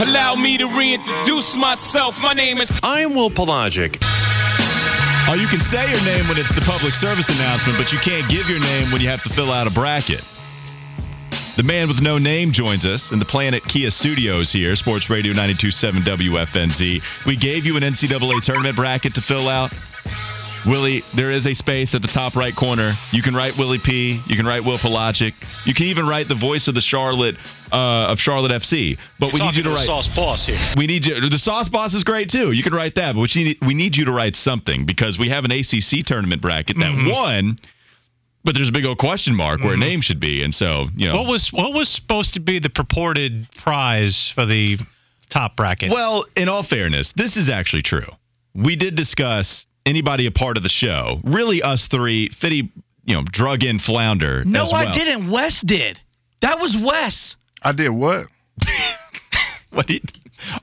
Allow me to reintroduce myself. My name is. I'm Will Pelagic. Oh, you can say your name when it's the public service announcement, but you can't give your name when you have to fill out a bracket. The man with no name joins us in the Planet Kia studios here, Sports Radio 927 WFNZ. We gave you an NCAA tournament bracket to fill out. Willie, there is a space at the top right corner. You can write Willie P. You can write Will Pelagic. You can even write the voice of the Charlotte uh, of Charlotte FC. But we need you to, write Sauce Boss here. We need you. The Sauce Boss is great too. You can write that, but we need, we need you to write something because we have an ACC tournament bracket that Mm-hmm. won. But there's a big old question mark where a Mhm. name should be, and so you know. What was what was supposed to be the purported prize for the top bracket? Well, in all fairness, this is actually true. We did discuss anybody a part of the show. Really, us three. Fitty, you know, drug in Flounder. No, as I didn't. Wes did. That was Wes. I did what? What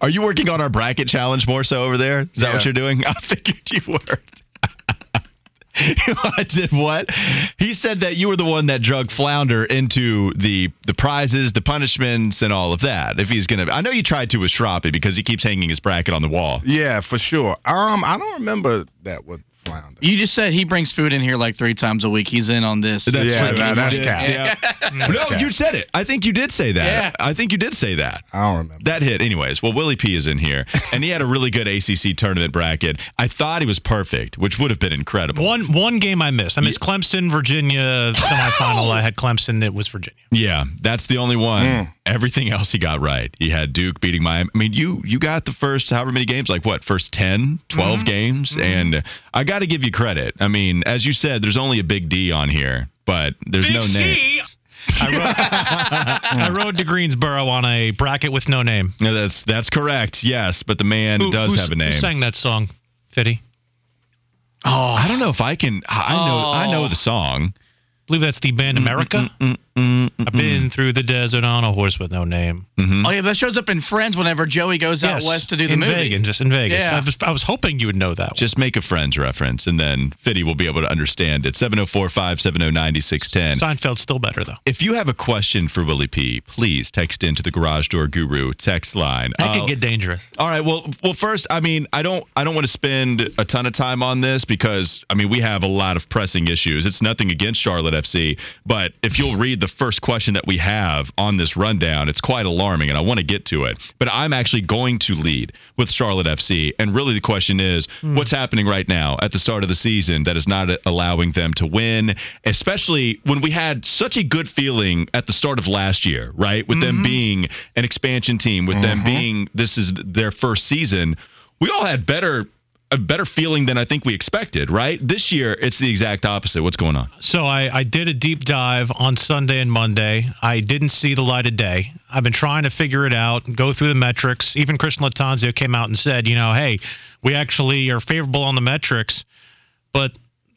are you working on our bracket challenge more so over there? Is that what you're doing? I figured you were. I did what? He said that you were the one that drug Flounder into the the prizes, the punishments, and all of that. If he's gonna, I know you tried to with Shroppy because he keeps hanging his bracket on the wall. Yeah, for sure. Um, I don't remember that with Flounder. You just said he brings food in here like three times a week. He's in on this. That's Yeah, true. nah, You that's did. cap. Yeah. That's no, cap. you said it. I think you did say that. Yeah. I think you did say that. I don't remember. That hit, anyways. Well, Willie P is in here, and he had a really good ACC tournament bracket. I thought he was perfect, which would have been incredible. one one game I missed. I missed Clemson, Virginia semifinal. I had Clemson. It was Virginia. Yeah, that's the only one. Mm. Everything else he got right. He had Duke beating Miami. I mean, you you got the first however many games, like what, first 10, 12 Mm-hmm. games? And I got to give you credit. I mean, as you said, there's only a big D on here, but there's no name. I rode, I rode to Greensboro on a bracket with no name. No, that's that's correct. Yes, but the man Who- does have a name. Who sang that song, Fitty? Oh, I don't know if I can. I know. I know Oh. the song. I believe that's the band America. Mm, mm, mm, I've been through the desert on a horse with no name. mhm. oh yeah, that shows up in Friends whenever Joey goes out Yes, west to do the in movie. Vegas, just in Vegas. Yeah. I was, I was hoping you would know that. one. Just make a Friends reference, and then Fitty will be able to understand it. 704 570 9610. Seinfeld's still better though. If you have a question for Willie P, please text into the Garage Door Guru text line. That Uh, could get dangerous. all right. Well, well. First, I mean, I don't, I don't want to spend a ton of time on this because, I mean, we have a lot of pressing issues. It's nothing against Charlotte FC, but if you'll read the first question that we have on this rundown, it's quite alarming, and I want to get to it. But I'm actually going to lead with Charlotte FC, and really the question is, hmm. what's happening right now at the start of the season that is not allowing them to win, especially when we had such a good feeling at the start of last year, right? With them mm-hmm. being an expansion team, with them mm-hmm. being this is their first season, we all had better a better feeling than I think we expected, right? This year it's the exact opposite. What's going on? So I, I did a deep dive on Sunday and Monday. I didn't see the light of day. I've been trying to figure it out, go through the metrics. Even Christian Lattanzio came out and said, you know, hey, we actually are favorable on the metrics. But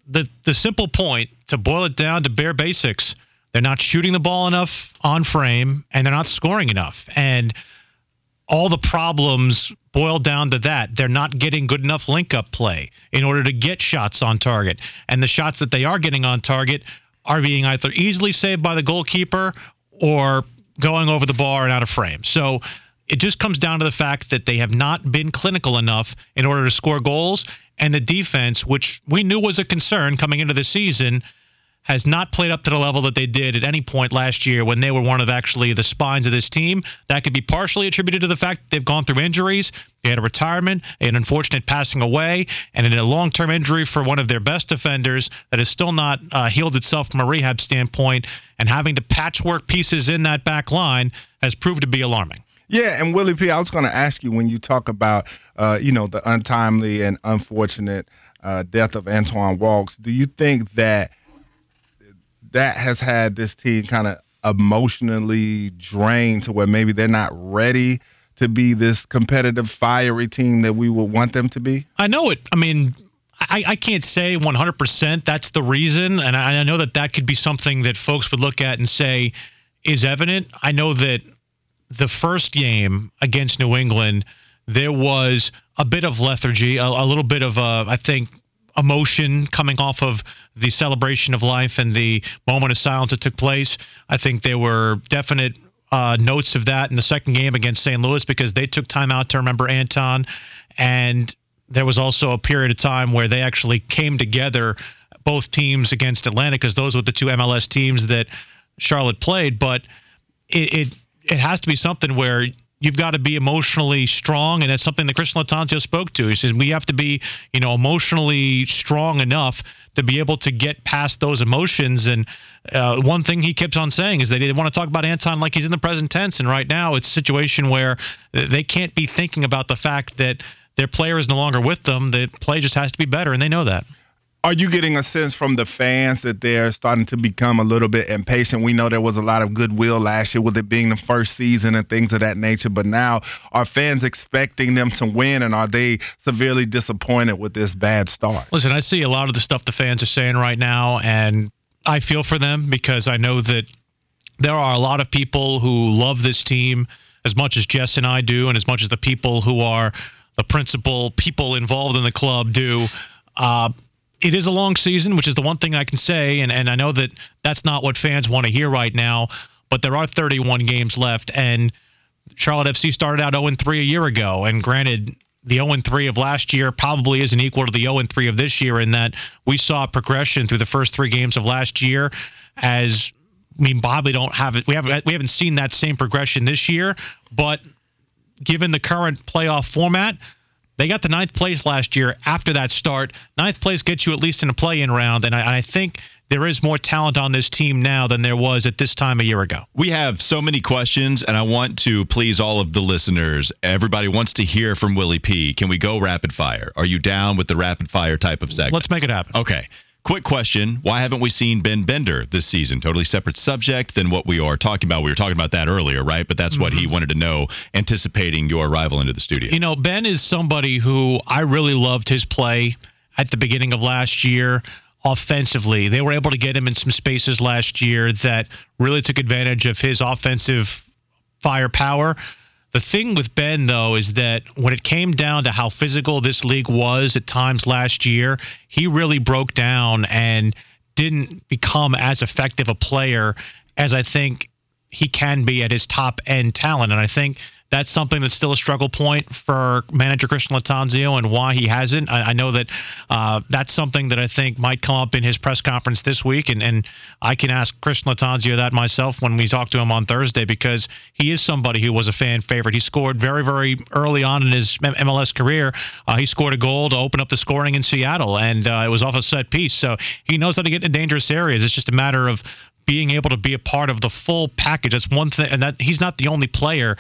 the the simple point, to boil it down to bare basics, they're not shooting the ball enough on frame and they're not scoring enough. And all the problems boil down to that. They're not getting good enough link up play in order to get shots on target. And the shots that they are getting on target are being either easily saved by the goalkeeper or going over the bar and out of frame. So it just comes down to the fact that they have not been clinical enough in order to score goals. And the defense, which we knew was a concern coming into the season, has not played up to the level that they did at any point last year when they were one of actually the spines of this team. That could be partially attributed to the fact that they've gone through injuries. They had a retirement, an unfortunate passing away, and in a long term injury for one of their best defenders that has still not uh, healed itself from a rehab standpoint. And having to patchwork pieces in that back line has proved to be alarming. Yeah, and Willie P, I was going to ask you when you talk about, uh, you know, the untimely and unfortunate uh, death of Anton Walkes. Do you think that that has had this team kind of emotionally drained to where maybe they're not ready to be this competitive, fiery team that we would want them to be? I know it. I mean, I, I can't say 100% that's the reason. And I, I know that that could be something that folks would look at and say is evident. I know that the first game against New England, there was a bit of lethargy, a, a little bit of, uh, I think, emotion coming off of the celebration of life and the moment of silence that took place. I think there were definite uh, notes of that in the second game against St. Louis because they took time out to remember Anton, and there was also a period of time where they actually came together, both teams against Atlanta, because those were the two MLS teams that Charlotte played. But it it, it has to be something where you've got to be emotionally strong, and that's something that Chris Lattanzio spoke to. He says we have to be, you know, emotionally strong enough to be able to get past those emotions. And uh, one thing he keeps on saying is that they want to talk about Anton like he's in the present tense, and right now it's a situation where they can't be thinking about the fact that their player is no longer with them. The play just has to be better, and they know that. Are you getting a sense from the fans that they're starting to become a little bit impatient? We know there was a lot of goodwill last year with it being the first season and things of that nature, but now are fans expecting them to win and are they severely disappointed with this bad start? Listen, I see a lot of the stuff the fans are saying right now, and I feel for them because I know that there are a lot of people who love this team as much as Jess and I do, and as much as the people who are the principal people involved in the club do. Uh, it is a long season, which is the one thing I can say, and, and I know that that's not what fans want to hear right now, but there are 31 games left, and Charlotte FC started out 0 3 a year ago, and granted, the 0 3 of last year probably isn't equal to the 0 3 of this year in that we saw progression through the first three games of last year as I mean probably don't have it we haven't we haven't seen that same progression this year but given the current playoff format they got the ninth place last year after that start. Ninth place gets you at least in a play in round. And I, I, think there is more talent on this team now than there was at this time a year ago. We have so many questions, and I want to please all of the listeners. Everybody wants to hear from Willie P. Can we go rapid fire? Are you down with the rapid fire type of segment? Let's make it happen. Okay. Quick question. Why haven't we seen Ben Bender this season? Totally separate subject than what we are talking about. We were talking about that earlier, right? But that's mm-hmm. what he mm-hmm. wanted to know, anticipating your arrival into the studio. You know, Ben is somebody who I really loved his play at the beginning of last year offensively. They were able to get him in some spaces last year that really took advantage of his offensive firepower. The thing with Ben, though, is that when it came down to how physical this league was at times last year, he really broke down and didn't become as effective a player as I think he can be at his top end talent. And I think that's something that's still a struggle point for manager Christian Lattanzio and why he hasn't. I, I know that uh, that's something that I think might come up in his press conference this week, and, and I can ask Christian Lattanzio that myself when we talk to him on Thursday because he is somebody who was a fan favorite. He scored very, very early on in his MLS career. Uh, he scored a goal to open up the scoring in Seattle, and uh, it was off a set piece. So he knows how to get in dangerous areas. It's just a matter of being able to be a part of the full package. That's one thing, and that he's not the only player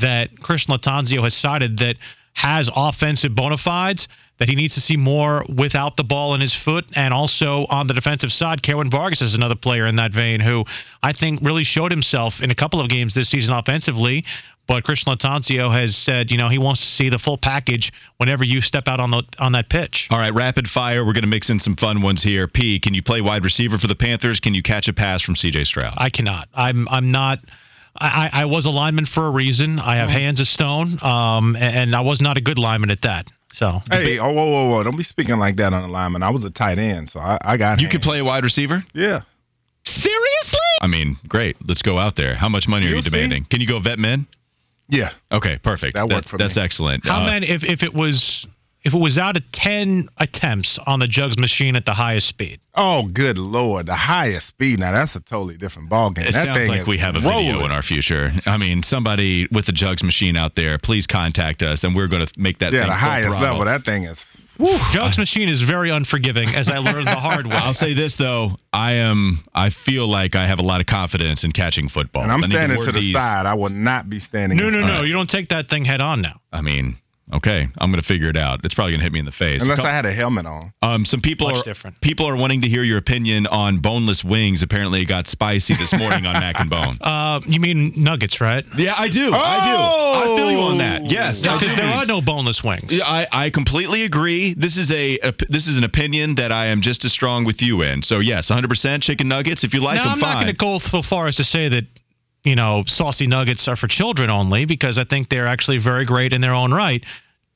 that Christian Lattanzio has cited that has offensive bona fides that he needs to see more without the ball in his foot and also on the defensive side Kerwin Vargas is another player in that vein who I think really showed himself in a couple of games this season offensively but Christian Lattanzio has said, you know, he wants to see the full package whenever you step out on the on that pitch. All right, rapid fire. We're going to mix in some fun ones here. P, can you play wide receiver for the Panthers? Can you catch a pass from C.J. Stroud? I cannot. I'm I'm not. I, I was a lineman for a reason. I have mm-hmm. hands of stone, um, and I was not a good lineman at that. So hey, oh whoa whoa whoa! Don't be speaking like that on a lineman. I was a tight end, so I, I got. You hands. could play a wide receiver. Yeah. Seriously? I mean, great. Let's go out there. How much money You'll are you demanding? See? Can you go vet men? Yeah. Okay. Perfect. That worked that, for That's me. excellent. How uh, many? If if it was if it was out of 10 attempts on the jugs machine at the highest speed. Oh, good lord, the highest speed. Now that's a totally different ballgame. It that sounds like we have a rolling. video in our future. I mean, somebody with the jugs machine out there, please contact us, and we're going to make that. Yeah, the highest level. That thing is. Whew. Jugs machine is very unforgiving, as I learned the hard way. I'll say this though, I am. I feel like I have a lot of confidence in catching football. And I'm standing to the these... side. I will not be standing. No, no, no. Right. You don't take that thing head on now. I mean, Okay, I'm gonna figure it out. It's probably gonna hit me in the face. Unless I had a helmet on. Um, some people Much are different. people are wanting to hear your opinion on boneless wings. Apparently, it got spicy this morning on Mac and Bone. Uh, you mean nuggets, right? Yeah, I do. Oh! I do. I feel you on that. Yes, because there are no boneless wings. I, I completely agree. This is a, a, this is an opinion that I am just as strong with you in. So yes, 100 percent chicken nuggets. If you like now, them, I'm fine. not going to go so far as to say that you know saucy nuggets are for children only because I think they're actually very great in their own right.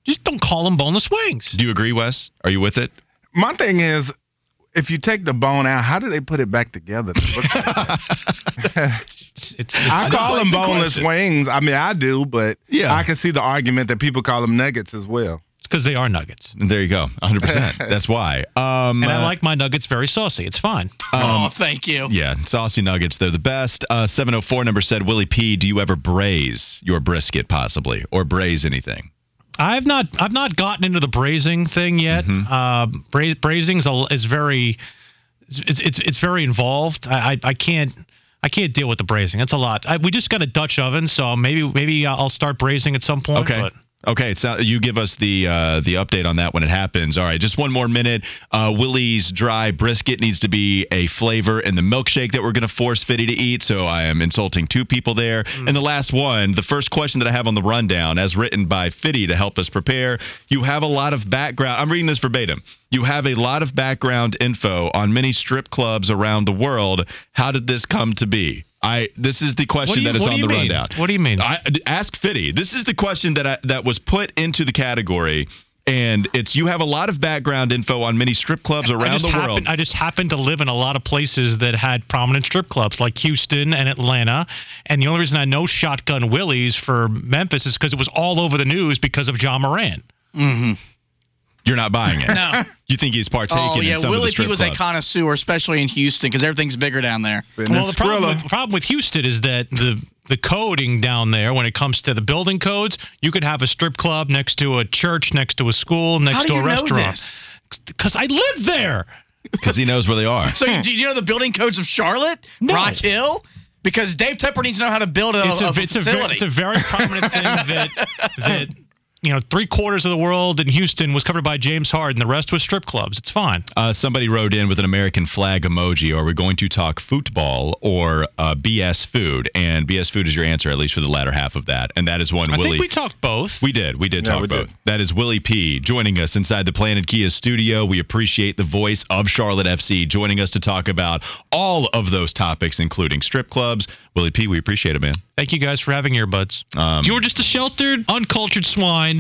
Just don't call them boneless wings. Do you agree, Wes? Are you with it? My thing is, if you take the bone out, how do they put it back together? It's, it's, it's I call like them the boneless question. wings. I mean, I do, but Yeah. I can see the argument that people call them nuggets as well. Because they are nuggets. There you go. 100%. That's why. Um, And I uh, like my nuggets very saucy. It's fine. oh, thank you. Yeah, saucy nuggets. They're the best. Uh, 704 number said, Willie P, do you ever braise your brisket possibly or braise anything? I've not I've not gotten into the braising thing yet. Mm-hmm. Uh, bra- braising is, is very it's, it's it's very involved. I, I I can't I can't deal with the braising. That's a lot. I, we just got a Dutch oven, so maybe maybe I'll start braising at some point. Okay. But Okay, so you give us the uh, the update on that when it happens. All right, just one more minute. Uh, Willie's dry brisket needs to be a flavor in the milkshake that we're going to force Fitty to eat. So I am insulting two people there. And the last one, the first question that I have on the rundown, as written by Fitty to help us prepare. You have a lot of background. I'm reading this verbatim. You have a lot of background info on many strip clubs around the world. How did this come to be? I this is the question you, that is on the mean? rundown. What do you mean? I, ask Fitty. This is the question that I, that was put into the category, and it's you have a lot of background info on many strip clubs around the world. I just happen to live in a lot of places that had prominent strip clubs, like Houston and Atlanta. And the only reason I know Shotgun Willie's for Memphis is because it was all over the news because of Ja Morant. Mm-hmm. You're not buying it. No. You think he's partaking Oh in yeah, some of the Willie P strip was a connoisseur, especially in Houston, because everything's bigger down there. And Well, the problem, Skrilla- with, the problem with Houston is that the the coding down there, when it comes to the building codes, you could have a strip club next to a church, next to a school, next How to you a know restaurant. Because I live there. because he knows where they are. So you, do you know the building codes of Charlotte, No. Rock Hill? Because Dave Tepper needs to know how to build a, It's a, a it's a very, facility. it's a very prominent thing that that you know three quarters of the world in Houston was covered by James Harden. The rest was strip clubs. It's fine. Uh, somebody wrote in with an American flag emoji. Are we going to talk football or uh, BS food? And BS food is your answer, at least for the latter half of that. And that is one I Willie. think we talked both. We did. We did Yeah, talk we both. did. That is Willie P joining us inside the Planet Kia studio. We appreciate the voice of Charlotte FC joining us to talk about all of those topics, including strip clubs. Willie P, we appreciate it, man. Thank you guys for having earbuds. Um, You're just a sheltered, uncultured swine